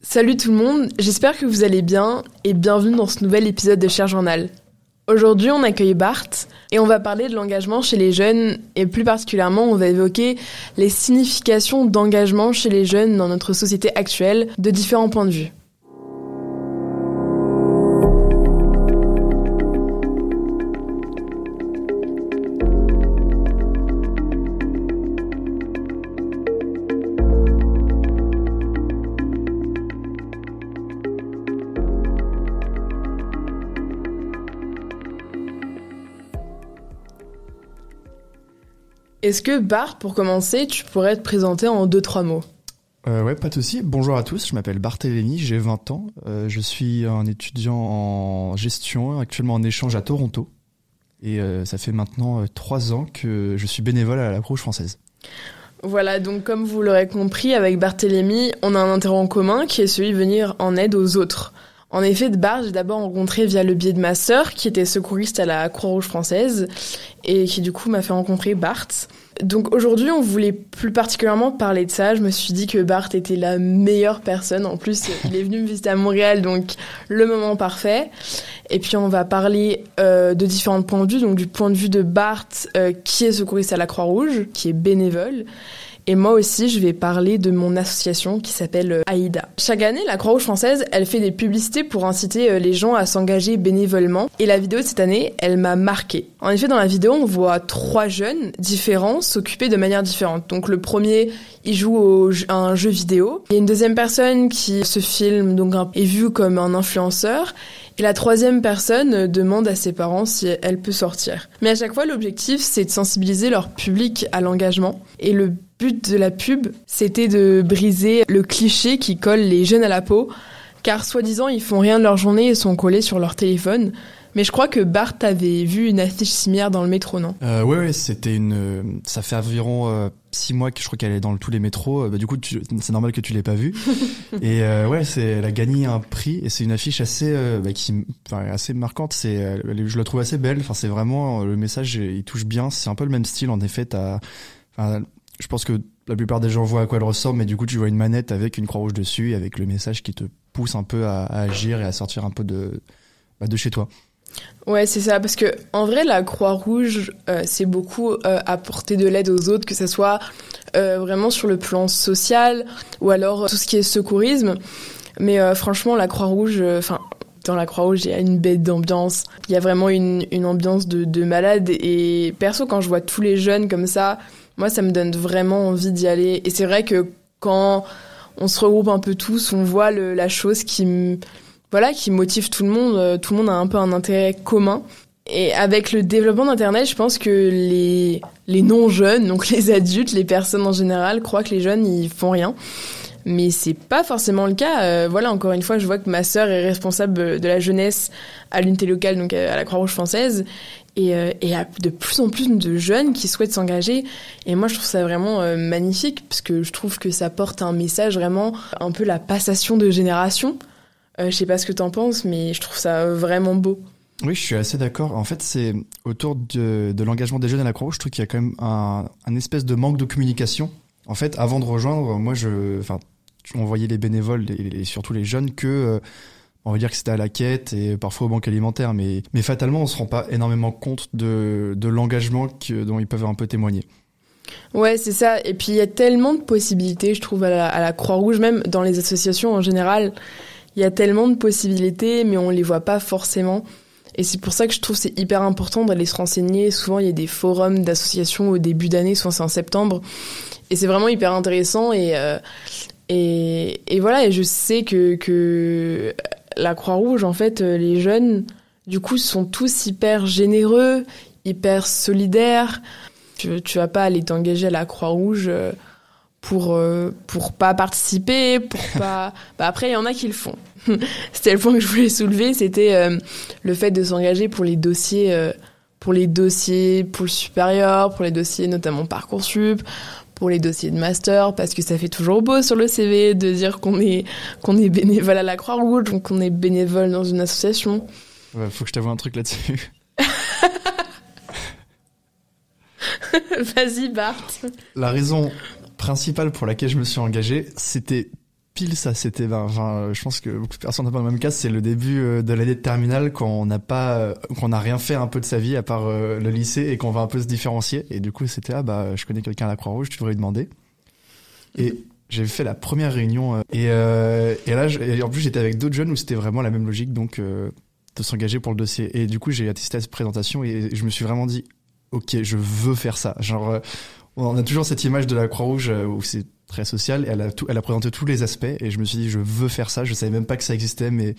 Salut tout le monde, j'espère que vous allez bien et bienvenue dans ce nouvel épisode de Cher Journal. Aujourd'hui, on accueille Bart et on va parler de l'engagement chez les jeunes et plus particulièrement, on va évoquer les significations d'engagement chez les jeunes dans notre société actuelle de différents points de vue. Est-ce que Bart, pour commencer, tu pourrais te présenter en deux, trois mots? Euh, ouais, pas de souci. Bonjour à tous, je m'appelle Barthélémy, j'ai 20 ans. Euh, je suis un étudiant en gestion, actuellement en échange à Toronto. Et euh, ça fait maintenant trois ans que je suis bénévole à la Croix française. Voilà, donc comme vous l'aurez compris, avec Barthélémy, on a un intérêt en commun qui est celui de venir en aide aux autres. En effet, de Bart, j'ai d'abord rencontré via le biais de ma sœur, qui était secouriste à la Croix-Rouge française, et qui du coup m'a fait rencontrer Bart. Donc aujourd'hui, on voulait plus particulièrement parler de ça. Je me suis dit que Bart était la meilleure personne. En plus, il est venu me visiter à Montréal, donc le moment parfait. Et puis on va parler euh, de différents points de vue, donc du point de vue de Bart, euh, qui est secouriste à la Croix-Rouge, qui est bénévole, et moi aussi, je vais parler de mon association qui s'appelle euh, AIDA. Chaque année, la Croix-Rouge française, elle fait des publicités pour inciter euh, les gens à s'engager bénévolement. Et la vidéo de cette année, elle m'a marqué. En effet, dans la vidéo, on voit trois jeunes différents s'occuper de manière différente. Donc le premier, il joue à un jeu vidéo. Il y a une deuxième personne qui se filme, donc est vue comme un influenceur. Et la troisième personne demande à ses parents si elle peut sortir. Mais à chaque fois, l'objectif, c'est de sensibiliser leur public à l'engagement. Et le but de la pub, c'était de briser le cliché qui colle les jeunes à la peau, car soi-disant, ils font rien de leur journée et sont collés sur leur téléphone. Mais je crois que Bart avait vu une affiche similaire dans le métro, non? Euh, Ouais, ouais, c'était une. Ça fait environ euh, six mois que je crois qu'elle est dans tous les métros. Euh, bah, du coup, c'est normal que tu l'aies pas vue. et euh, ouais, c'est, elle a gagné un prix et c'est une affiche assez, euh, bah, qui, enfin, assez marquante. C'est, je la trouve assez belle. Enfin, c'est vraiment le message, il touche bien. C'est un peu le même style. En effet, t'as, enfin, je pense que la plupart des gens voient à quoi elle ressemble, mais du coup, tu vois une manette avec une croix rouge dessus, avec le message qui te pousse un peu à, agir et à sortir un peu de, bah, de chez toi. Ouais, c'est ça, parce que en vrai, la Croix-Rouge, euh, c'est beaucoup euh, apporter de l'aide aux autres, que ce soit euh, vraiment sur le plan social ou alors tout ce qui est secourisme. Mais franchement, la Croix-Rouge, enfin, dans la Croix-Rouge, il y a une bête d'ambiance. Il y a vraiment une, ambiance de malade. Et perso, quand je vois tous les jeunes comme ça, moi, ça me donne vraiment envie d'y aller. Et c'est vrai que quand on se regroupe un peu tous, on voit la chose qui voilà, qui motive tout le monde. Euh, tout le monde a un peu un intérêt commun. Et avec le développement d'Internet, je pense que les, les non-jeunes, donc les adultes, les personnes en général, croient que les jeunes, ils font rien. Mais c'est pas forcément le cas. Euh, voilà, encore une fois, je vois que ma sœur est responsable de la jeunesse à l'unité locale, donc à la Croix-Rouge française. Et il y a de plus en plus de jeunes qui souhaitent s'engager. Et moi, je trouve ça vraiment euh, magnifique, parce que je trouve que ça porte un message vraiment, un peu la passation de génération. Euh, je sais pas ce que t'en penses, mais je trouve ça vraiment beau. Oui, je suis assez d'accord. En fait, c'est autour de, l'engagement des jeunes à la Croix-Rouge, je trouve qu'il y a quand même un, espèce de manque de communication. En fait, avant de rejoindre, moi, je, enfin, on voyait les bénévoles et, et surtout les jeunes que, euh, on va dire que c'était à la quête et parfois aux banques alimentaires, mais, mais fatalement, on se rend pas énormément compte de, de l'engagement dont ils peuvent un peu témoigner. Ouais, c'est ça. Et puis, il y a tellement de possibilités, je trouve, à la, Croix-Rouge, même dans les associations en général. Il y a tellement de possibilités, mais on les voit pas forcément. Et c'est pour ça que je trouve c'est hyper important d'aller se renseigner. Souvent, il y a des forums d'associations au début d'année, soit c'est en septembre. Et c'est vraiment hyper intéressant. Et, euh, et, voilà, et je sais que la Croix-Rouge, en fait, les jeunes, du coup, sont tous hyper généreux, hyper solidaires. Tu, tu vas pas aller t'engager à la Croix-Rouge euh, pour euh, pour pas participer, pour pas. bah après, il y en a qui le font. c'était le point que je voulais soulever, c'était euh, le fait de s'engager pour les dossiers, euh, pour les dossiers pour le supérieur, pour les dossiers notamment parcoursup, pour les dossiers de master, parce que ça fait toujours beau sur le CV de dire qu'on est qu'on est bénévole à la Croix-Rouge, qu'on est bénévole dans une association. Ouais, faut que je t'avoue un truc là-dessus. Vas-y, Bart. La raison principale pour laquelle je me suis engagé, c'était pile ça. C'était, ben, enfin, je pense que beaucoup de personnes n'ont pas le même cas. C'est le début euh, de l'année de terminale quand on n'a pas, euh, qu'on n'a rien fait un peu de sa vie à part euh, le lycée et qu'on va un peu se différencier. Et du coup, c'était ah bah, je connais quelqu'un à la Croix-Rouge, tu devrais lui demander. Et j'ai fait la première réunion et, et là, et en plus, j'étais avec d'autres jeunes où c'était vraiment la même logique, donc de s'engager pour le dossier. Et du coup, j'ai assisté à cette présentation et je me suis vraiment dit, ok, je veux faire ça. Genre, on a toujours cette image de la Croix-Rouge où c'est très sociale. Et elle a tout, elle a présenté tous les aspects et je me suis dit je veux faire ça. Je savais même pas que ça existait, mais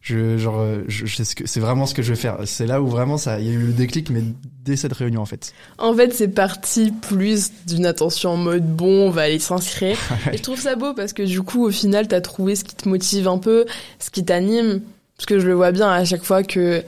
je genre je, sais ce que c'est vraiment ce que je vais faire. C'est là où vraiment ça, il y a eu le déclic, mais dès cette réunion en fait. En fait, c'est parti plus d'une attention en mode bon, on va aller s'inscrire. et je trouve ça beau parce que du coup, au final, t'as trouvé ce qui te motive un peu, ce qui t'anime. Parce que je le vois bien à chaque fois que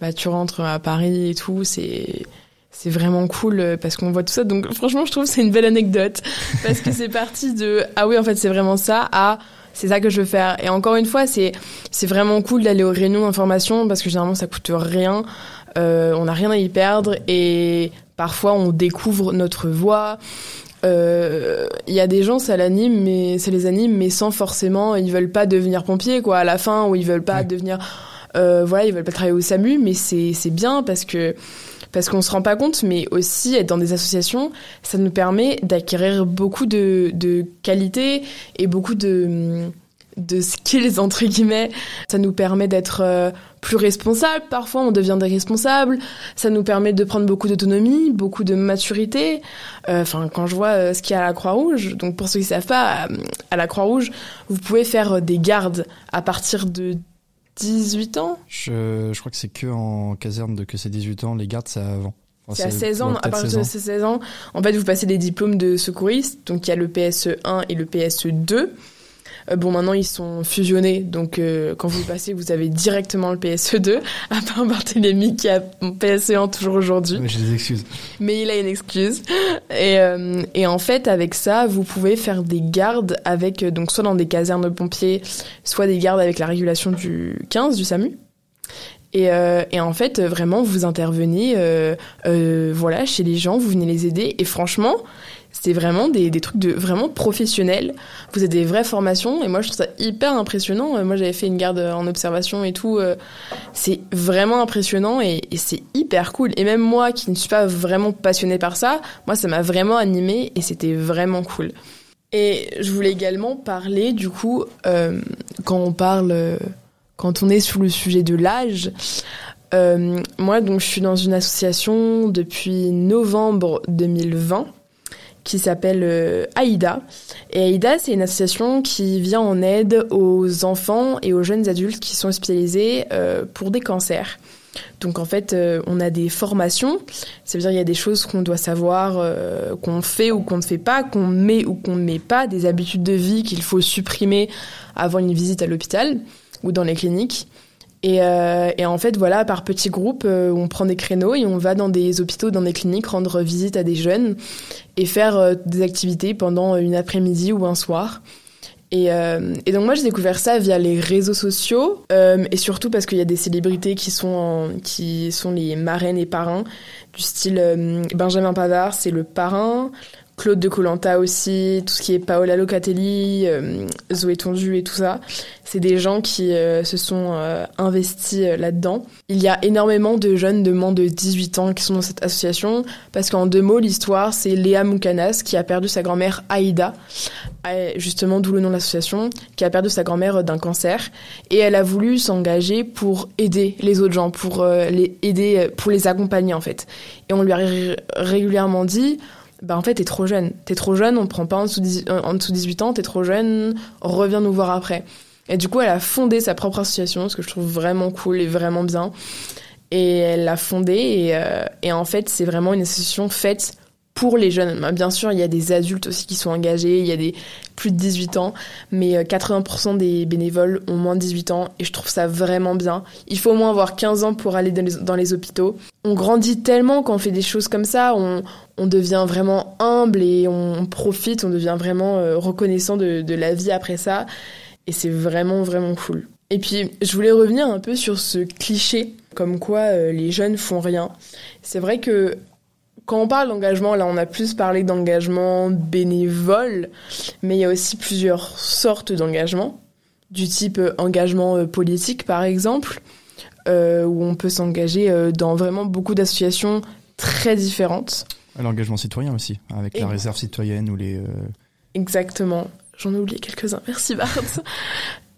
bah, tu rentres à Paris et tout, c'est c'est vraiment cool euh, parce qu'on voit tout ça. Donc franchement, je trouve que c'est une belle anecdote parce que c'est parti de ah oui en fait c'est vraiment ça à c'est ça que je veux faire. Et encore une fois, c'est c'est vraiment cool d'aller aux réunions d'information parce que généralement ça coûte rien, euh, on n'a rien à y perdre et parfois on découvre notre voix. Il euh, y a des gens ça l'anime mais ça les anime mais sans forcément ils veulent pas devenir pompiers quoi à la fin ou ils veulent pas devenir euh, voilà ils veulent pas travailler au SAMU mais c'est c'est bien parce que parce qu'on se rend pas compte, mais aussi être dans des associations, ça nous permet d'acquérir beaucoup de, de qualités et beaucoup de, de skills entre guillemets. Ça nous permet d'être euh, plus responsables. Parfois, on devient des responsables. Ça nous permet de prendre beaucoup d'autonomie, beaucoup de maturité. Euh, enfin, quand je vois euh, ce qu'il y a à la Croix-Rouge, donc pour ceux qui savent pas, à la Croix-Rouge, vous pouvez faire des gardes à partir de 18 ans? Je, je crois que c'est que en caserne de que c'est 18 ans, les gardes c'est avant. c'est à 16 ans, à partir de 16 ans. En fait, vous passez des diplômes de secouriste, donc il y a le PSE 1 et le PSE 2. Euh, bon, maintenant, ils sont fusionnés, donc euh, quand vous le passez, vous avez directement le PSE2, à part Barthélémy qui a mon PSE1 toujours aujourd'hui. J'ai des excuses. Mais il a une excuse. Et, euh, et en fait, avec ça, vous pouvez faire des gardes avec, donc soit dans des casernes de pompiers, soit des gardes avec la régulation du 15 du SAMU. Et, euh, et, en fait, vraiment, vous intervenez, euh, euh, voilà, chez les gens, vous venez les aider. Et franchement, c'est vraiment des, des, trucs de vraiment professionnels. Vous avez des vraies formations et moi je trouve ça hyper impressionnant. Euh, moi j'avais fait une garde en observation et tout. Euh, c'est vraiment impressionnant et, c'est hyper cool. Et même moi qui ne suis pas vraiment passionnée par ça, moi ça m'a vraiment animée et c'était vraiment cool. Et je voulais également parler du coup euh, quand on parle, quand on est sur le sujet de l'âge. Moi, donc, je suis dans une association depuis novembre 2020 qui s'appelle euh, AIDA. Et AIDA, c'est une association qui vient en aide aux enfants et aux jeunes adultes qui sont hospitalisés euh, pour des cancers. Donc en fait, euh, on a des formations, ça veut dire il y a des choses qu'on doit savoir, qu'on fait ou qu'on ne fait pas, qu'on met ou qu'on ne met pas, des habitudes de vie qu'il faut supprimer avant une visite à l'hôpital ou dans les cliniques. Et, euh, et, en fait, voilà, par petits groupes, euh, on prend des créneaux et on va dans des hôpitaux, dans des cliniques, rendre visite à des jeunes et faire euh, des activités pendant une après-midi ou un soir. Et, euh, et, donc moi j'ai découvert ça via les réseaux sociaux et surtout parce qu'il y a des célébrités qui sont qui sont les marraines et parrains du style Benjamin Pavard, c'est le parrain. Claude de Colanta aussi, tout ce qui est Paola Locatelli, euh, Zoé Tondu et tout ça. C'est des gens qui euh, se sont euh, investis là-dedans. Il y a énormément de jeunes de moins de 18 ans qui sont dans cette association parce qu'en deux mots, l'histoire, c'est Léa Moukanas qui a perdu sa grand-mère Aïda, justement d'où le nom de l'association, qui a perdu sa grand-mère d'un cancer et elle a voulu s'engager pour aider les autres gens, pour les aider, pour les accompagner en fait. Et on lui a régulièrement dit bah en fait t'es trop jeune, t'es trop jeune, on prend pas en dessous, de, en dessous 18 ans, t'es trop jeune, reviens nous voir après. Et du coup elle a fondé sa propre association, ce que je trouve vraiment cool et vraiment bien. Et elle l'a fondée et, euh, et en fait c'est vraiment une association faite pour les jeunes. Bah, bien sûr, il y a des adultes aussi qui sont engagés, il y a des plus de 18 ans, mais 80% euh, des bénévoles ont moins de 18 ans et je trouve ça vraiment bien. Il faut au moins avoir 15 ans pour aller dans les, hôpitaux. On grandit tellement quand on fait des choses comme ça, on, devient vraiment humble et on profite, on devient vraiment euh, reconnaissant de, de la vie après ça et c'est vraiment vraiment cool. Et puis, je voulais revenir un peu sur ce cliché comme quoi euh, les jeunes font rien. C'est vrai que quand on parle d'engagement, là, on a plus parlé d'engagement bénévole, mais il y a aussi plusieurs sortes d'engagement, du type euh, engagement euh, politique, par exemple, euh, où on peut s'engager dans vraiment beaucoup d'associations très différentes. L'engagement citoyen aussi, avec la réserve citoyenne ou les. euh, Exactement. J'en ai oublié quelques-uns. Merci Bart.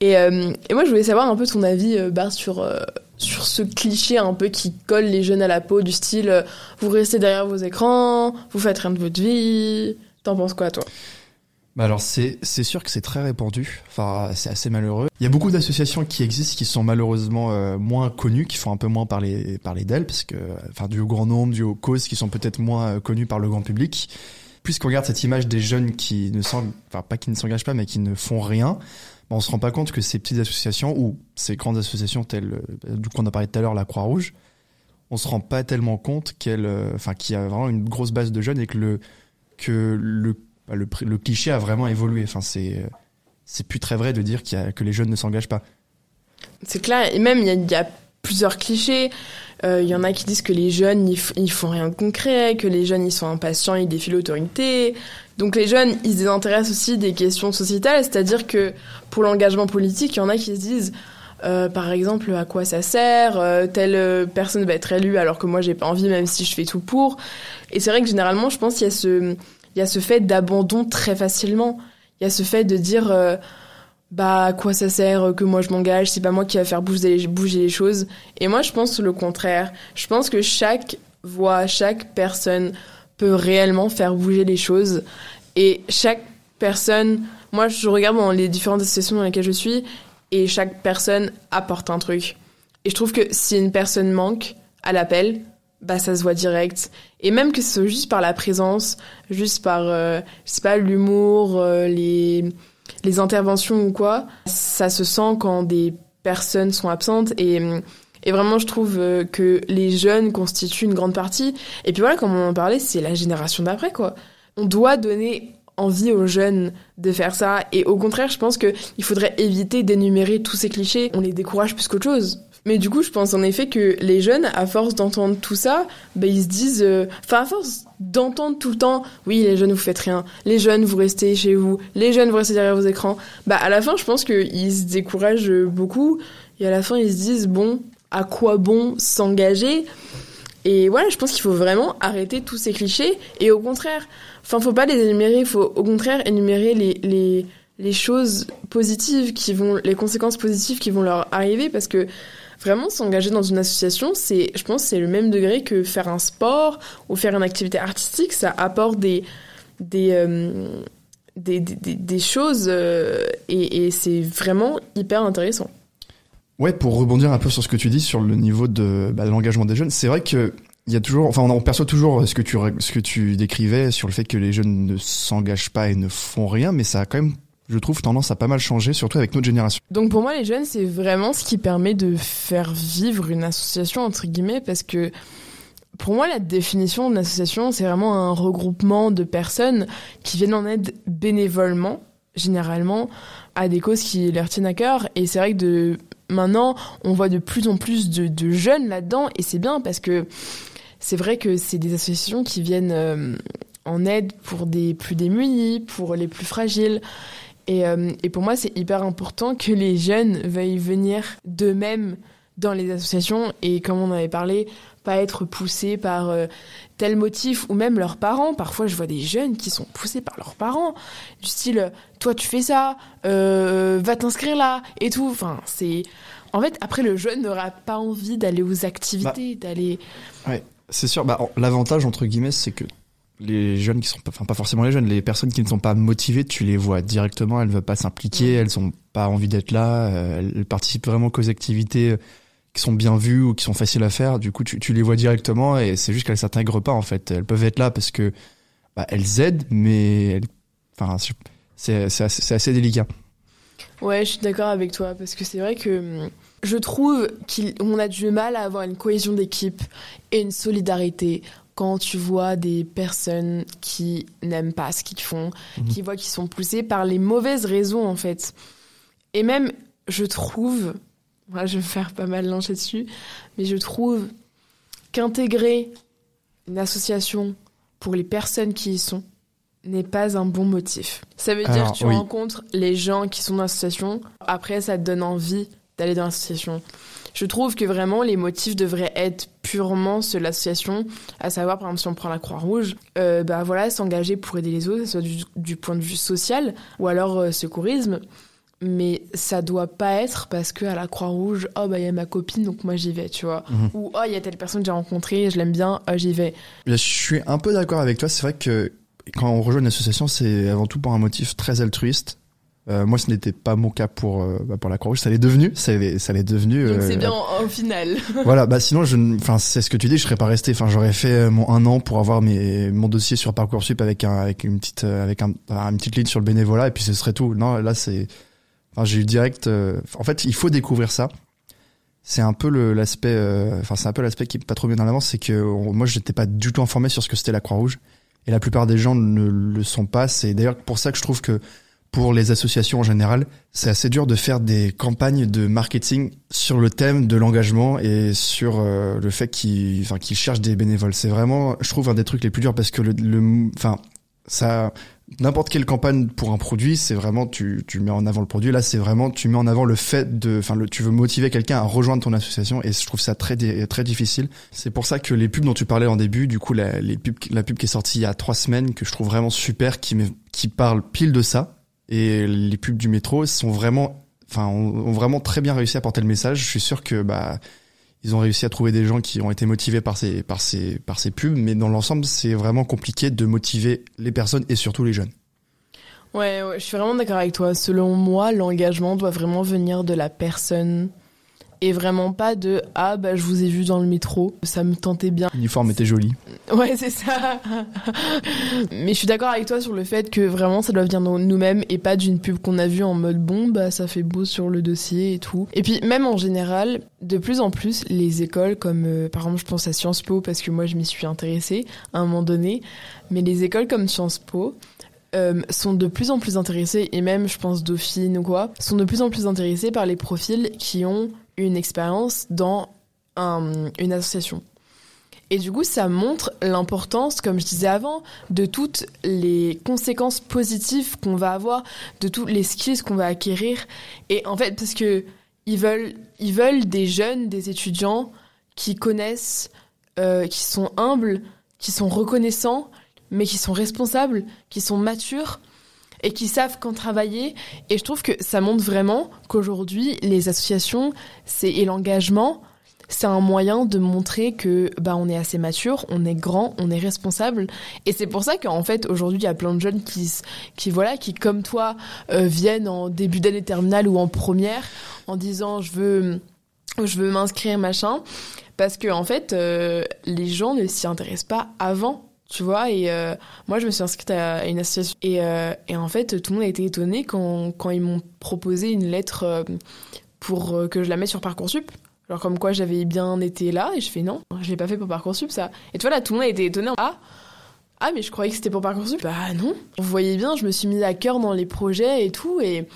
Et, euh, et moi, je voulais savoir un peu ton avis, euh, sur, euh, sur ce cliché un peu qui colle les jeunes à la peau, du style vous restez derrière vos écrans, vous faites rien de votre vie. T'en penses quoi, toi? Bah alors c'est sûr que c'est très répandu. Enfin c'est assez malheureux. Il y a beaucoup d'associations qui existent qui sont malheureusement moins connues, qui font un peu moins parler parler d'elles parce que enfin du grand nombre, du aux causes qui sont peut-être moins connues par le grand public. Puisqu'on regarde cette image des jeunes qui ne s'en enfin pas qui ne s'engagent pas mais qui ne font rien, on se rend pas compte que ces petites associations ou ces grandes associations telles euh, du coup on a parlé tout à l'heure la Croix-Rouge, on se rend pas tellement compte qu'elle euh, enfin qu'il y a vraiment une grosse base de jeunes et que le que le bah, le, cliché a vraiment évolué. Enfin, c'est euh, c'est plus très vrai de dire que les jeunes ne s'engagent pas. C'est clair. Et même, il y y a plusieurs clichés. Euh, Il y en a qui disent que les jeunes, ils, ils font rien de concret, que les jeunes, ils sont impatients, ils défient l'autorité. Donc les jeunes, ils se désintéressent aussi des questions sociétales, c'est-à-dire que pour l'engagement politique, il y en a qui se disent, euh, par exemple, à quoi ça sert euh, Telle euh, personne va être élue alors que moi, j'ai pas envie, même si je fais tout pour. Et c'est vrai que généralement, je pense qu'il y y a ce fait d'abandon très facilement. Il y a ce fait de dire... euh, bah à quoi ça sert que moi je m'engage? C'est pas moi qui va faire bouger bouger les choses. Et moi je pense le contraire. Je pense que chaque voix chaque personne peut réellement faire bouger les choses. Et chaque personne moi je regarde dans les différentes associations dans lesquelles je suis et chaque personne apporte un truc. Et je trouve que si une personne manque à l'appel bah ça se voit direct. Et même que ce soit juste par la présence juste par euh, je sais pas l'humour euh, les les interventions ou quoi, ça se sent quand des personnes sont absentes et, et vraiment je trouve euh, que les jeunes constituent une grande partie. Et puis voilà, comme on en parlait, c'est la génération d'après quoi. On doit donner envie aux jeunes de faire ça et au contraire, je pense que il faudrait éviter d'énumérer tous ces clichés. On les décourage plus qu'autre chose. Mais du coup, je pense en effet que les jeunes, à force d'entendre tout ça, bah, ils se disent, euh, enfin, à force d'entendre tout le temps, oui, les jeunes, vous faites rien, les jeunes, vous restez chez vous, les jeunes, vous restez derrière vos écrans, bah, à la fin, je pense qu'ils se découragent beaucoup, et à la fin, ils se disent, bon, à quoi bon s'engager? Et voilà, je pense qu'il faut vraiment arrêter tous ces clichés, et au contraire, enfin, faut pas les énumérer, il faut au contraire énumérer les, les, les choses positives qui vont, les conséquences positives qui vont leur arriver, parce que vraiment s'engager dans une association, c'est, je pense, c'est le même degré que faire un sport ou faire une activité artistique. Ça apporte des des euh, des, des, choses euh, et, c'est vraiment hyper intéressant. Ouais, pour rebondir un peu sur ce que tu dis sur le niveau de, bah, de l'engagement des jeunes, c'est vrai que il y a toujours, enfin, on perçoit toujours ce que tu ce que tu décrivais sur le fait que les jeunes ne s'engagent pas et ne font rien, mais ça a quand même, je trouve, tendance à pas mal changer, surtout avec notre génération. Donc pour moi, les jeunes, c'est vraiment ce qui permet de faire vivre une association, entre guillemets, parce que pour moi, la définition d'une association, c'est vraiment un regroupement de personnes qui viennent en aide bénévolement, généralement, à des causes qui leur tiennent à cœur. Et c'est vrai que de maintenant, on voit de plus en plus de, jeunes là-dedans, et c'est bien parce que c'est vrai que c'est des associations qui viennent euh, en aide pour des plus démunis, pour les plus fragiles. Et, euh, et pour moi, c'est hyper important que les jeunes veuillent venir d'eux-mêmes dans les associations et, comme on avait parlé, pas être poussés par euh, tel motif ou même leurs parents. Parfois, je vois des jeunes qui sont poussés par leurs parents, du style toi tu fais ça, euh, va t'inscrire là et tout. Enfin, c'est en fait après le jeune n'aura pas envie d'aller aux activités, d'aller. C'est sûr. Bah, en- l'avantage entre guillemets, c'est que les jeunes qui sont, pas- enfin pas forcément les jeunes, les personnes qui ne sont pas motivées, tu les vois directement. Elles veulent pas s'impliquer, Mhm. elles ont pas envie d'être là. euh, elles participent vraiment qu'aux activités euh, qui sont bien vues ou qui sont faciles à faire. Du coup, tu, tu les vois directement et c'est juste qu'elles s'intègrent pas en fait. Elles peuvent être là parce que bah, elles aident, mais elles- enfin c'est c'est assez, assez délicat. Ouais, je suis d'accord avec toi parce que c'est vrai que hum, je trouve qu'on a du mal à avoir une cohésion d'équipe et une solidarité quand tu vois des personnes qui n'aiment pas ce qu'ils font, Mhm. qui voient qu'ils sont poussés par les mauvaises raisons en fait. Et même, je trouve, moi je vais me faire pas mal lyncher dessus, mais je trouve qu'intégrer une association pour les personnes qui y sont, n'est pas un bon motif. Ça veut dire que tu oui. rencontres les gens qui sont dans l'association, après ça te donne envie d'aller dans l'association. Je trouve que vraiment les motifs devraient être purement ceux de l'association, à savoir par exemple si on prend la Croix-Rouge, euh, bah voilà, s'engager pour aider les autres, que ce soit du, du point de vue social ou alors euh, secourisme. Mais ça doit pas être parce que à la Croix-Rouge, oh bah il y a ma copine donc moi j'y vais, tu vois. Mhm. Ou oh il y a telle personne que j'ai rencontrée, je l'aime bien, oh, j'y vais. Je suis un peu d'accord avec toi. C'est vrai que quand on rejoint une association, c'est avant tout pour un motif très altruiste. Euh, moi, ce n'était pas mon cas pour euh, bah, pour la Croix-Rouge. Ça l'est devenu. Ça l'est, ça l'est devenu. Donc euh, c'est bien au final. voilà. Bah sinon, je, ne- enfin, c'est ce que tu dis. Je serais pas resté. Enfin, j'aurais fait euh, mon un an pour avoir mes mon dossier sur parcoursup avec un avec une petite euh, avec un, un- une petite ligne sur le bénévolat et puis ce serait tout. Non, là c'est. Enfin, j'ai eu direct. euh, en fait, il faut découvrir ça. C'est un peu le l'aspect. euh, Enfin, c'est un peu l'aspect qui est pas trop bien en avance, c'est que on- moi, j'étais pas du tout informé sur ce que c'était la Croix-Rouge. Et la plupart des gens ne le sont pas. C'est d'ailleurs pour ça que je trouve que pour les associations en général, c'est assez dur de faire des campagnes de marketing sur le thème de l'engagement et sur euh, le fait qu'ils enfin, qu'ils cherchent des bénévoles. C'est vraiment, je trouve, un des trucs les plus durs parce que le, le enfin, ça, n'importe quelle campagne pour un produit, c'est vraiment tu, tu mets en avant le produit. Là, c'est vraiment tu mets en avant le fait de, enfin, tu veux motiver quelqu'un à rejoindre ton association et je trouve ça très très difficile. C'est pour ça que les pubs dont tu parlais en début, du coup, la, les pubs, la pub qui est sortie il y a trois semaines, que je trouve vraiment super, qui met, qui parle pile de ça. Et les pubs du métro sont vraiment, enfin, ont, vraiment très bien réussi à porter le message. Je suis sûr que bah ils ont réussi à trouver des gens qui ont été motivés par ces par ces par ces pubs, mais dans l'ensemble, c'est vraiment compliqué de motiver les personnes et surtout les jeunes. Ouais, ouais, je suis vraiment d'accord avec toi. Selon moi, l'engagement doit vraiment venir de la personne et vraiment pas de ah bah je vous ai vu dans le métro, ça me tentait bien. L'uniforme était joli. Ouais, c'est ça. Mais je suis d'accord avec toi sur le fait que vraiment ça doit venir de nous-mêmes et pas d'une pub qu'on a vue en mode bon bah ça fait beau sur le dossier et tout. Et puis même en général, de plus en plus les écoles comme euh, par exemple je pense à Sciences Po parce que moi je m'y suis intéressée à un moment donné, mais les écoles comme Sciences Po euh, sont de plus en plus intéressées et même je pense Dauphine ou quoi sont de plus en plus intéressés par les profils qui ont une expérience dans un- une association. Et du coup, ça montre l'importance, comme je disais avant, de toutes les conséquences positives qu'on va avoir, de tous les skills qu'on va acquérir. Et en fait, parce que ils veulent, ils veulent des jeunes, des étudiants qui connaissent, euh, qui sont humbles, qui sont reconnaissants, mais qui sont responsables, qui sont matures et qui savent quand travailler. Et je trouve que ça montre vraiment qu'aujourd'hui, les associations c'est, et l'engagement, c'est un moyen de montrer que bah on est assez mature, on est grand, on est responsable. Et c'est pour ça qu'en fait aujourd'hui il y a plein de jeunes qui qui voilà qui comme toi euh, viennent en début d'année terminale ou en première en disant je veux je veux m'inscrire machin. Parce que en fait euh, les gens ne s'y intéressent pas avant tu vois et euh, moi je me suis inscrite à une association et, euh, et en fait tout le monde a été étonné quand, quand ils m'ont proposé une lettre euh, pour que je la mette sur Parcoursup alors comme quoi j'avais bien été là et je fais non, je l'ai pas fait pour Parcoursup ça. Et tu vois là tout le monde a été étonné. Ah ah mais je croyais que c'était pour Parcoursup. Bah non. Vous voyez bien, je me suis mise à cœur dans les projets et tout et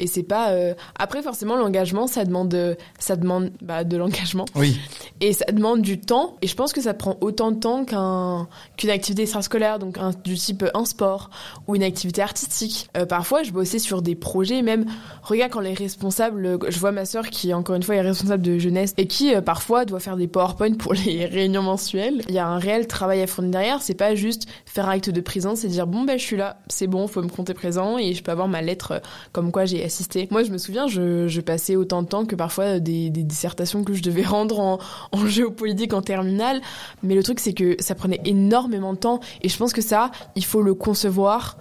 et c'est pas euh, après forcément l'engagement ça demande euh, ça demande bah, de l'engagement. Oui. et ça demande du temps. Et je pense que ça prend autant de temps qu'un qu'une activité extrascolaire donc un, du type euh, un sport ou une activité artistique. Euh, parfois je bossais sur des projets même regarde quand les responsables je vois ma sœur qui encore une fois est responsable de jeunesse et qui euh, parfois doit faire des powerpoint pour les réunions mensuelles. Il y a un réel travail à fournir derrière. C'est pas juste faire acte de présence et dire bon ben je suis là c'est bon faut me compter présent et je peux avoir ma lettre comme quoi j'ai moi je me souviens je, passais autant de temps que parfois des, des dissertations que je devais rendre en, en géopolitique en terminale. Mais le truc c'est que ça prenait énormément de temps. Et je pense que ça il faut le concevoir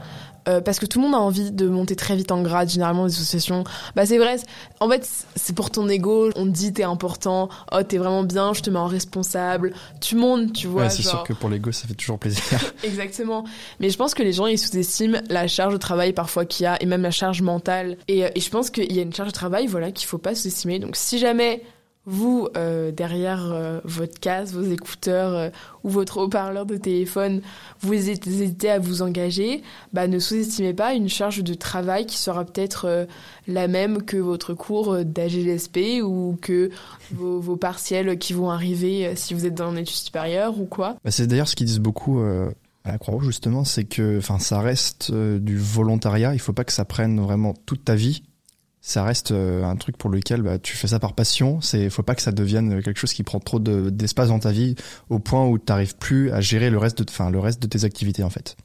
euh, parce que tout le monde a envie de monter très vite en grade, généralement les associations. Bah c'est vrai, en fait c'est pour ton ego, on te dit t'es important, oh t'es vraiment bien, je te mets en responsable, tu montes, tu vois. Ouais, c'est sûr que pour l'ego, ça fait toujours plaisir. Exactement. Mais je pense que les gens, ils sous-estiment la charge de travail parfois qu'il y a et même la charge mentale. Et, euh, et je pense qu'il y a une charge de travail, voilà, qu'il faut pas sous-estimer. Donc si jamais vous, euh, derrière euh, votre casque, vos écouteurs euh, ou votre haut-parleur de téléphone, vous hésitez à vous engager, bah ne sous-estimez pas une charge de travail qui sera peut-être la même que votre cours d'AGSP ou que vos, partiels qui vont arriver si vous êtes dans une étude supérieure ou quoi. Bah, c'est d'ailleurs ce qu'ils disent beaucoup. à la Croix-Rouge justement, c'est que, ça reste du volontariat. Il faut pas que ça prenne vraiment toute ta vie. Ça reste euh, un truc pour lequel bah, tu fais ça par passion. C'est, faut pas que ça devienne quelque chose qui prend trop de- d'espace dans ta vie au point où tu n'arrives plus à gérer le reste de, enfin, le reste de tes activités en fait.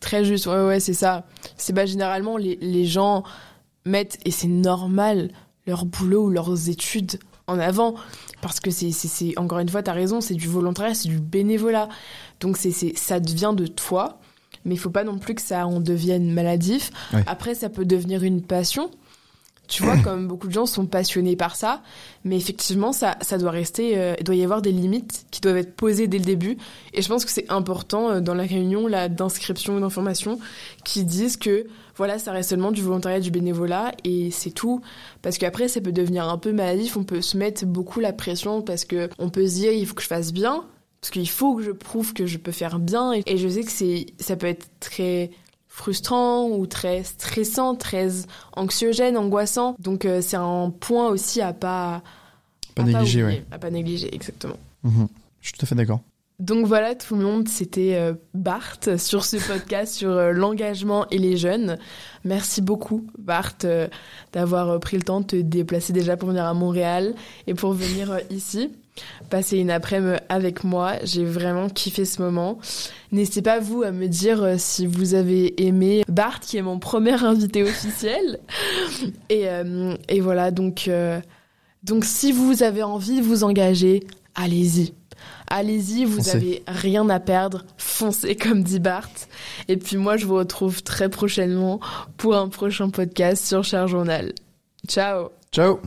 Très juste, ouais, ouais, c'est ça. C'est bah, généralement, les, les gens mettent, et c'est normal, leur boulot ou leurs études en avant. Parce que c'est, c'est, encore une fois, t'as raison, c'est du volontariat, c'est du bénévolat. Donc c'est, c'est, ça devient de toi, mais il faut pas non plus que ça en devienne maladif. Après, ça peut devenir une passion. Tu vois, comme beaucoup de gens sont passionnés par ça, mais effectivement, ça, ça doit rester, euh, il doit y avoir des limites qui doivent être posées dès le début. Et je pense que c'est important euh, dans la réunion là d'inscription ou d'information qui disent que voilà, ça reste seulement du volontariat, du bénévolat et c'est tout. Parce qu'après, ça peut devenir un peu maladif, on peut se mettre beaucoup la pression parce que on peut se dire il faut que je fasse bien, parce qu'il faut que je prouve que je peux faire bien. Et, et je sais que c'est, ça peut être très frustrant ou très stressant, très anxiogène, angoissant. Donc euh, c'est un point aussi à pas, Pas à négliger, oublier, ouais. À pas négliger, exactement. Mhm. Je suis tout à fait d'accord. Donc voilà tout le monde, c'était euh, Bart sur ce podcast sur euh, l'engagement et les jeunes. Merci beaucoup Bart euh, d'avoir pris le temps de te déplacer déjà pour venir à Montréal et pour venir ici. Passer une après-midi avec moi, j'ai vraiment kiffé ce moment. N'hésitez pas vous à me dire euh, si vous avez aimé Bart qui est mon premier invité officiel. Et, euh, et voilà donc euh, donc si vous avez envie de vous engager, allez-y. Allez-y, vous Foncez. avez rien à perdre, foncez comme dit Bart. Et puis moi, je vous retrouve très prochainement pour un prochain podcast sur Cher Journal. Ciao Ciao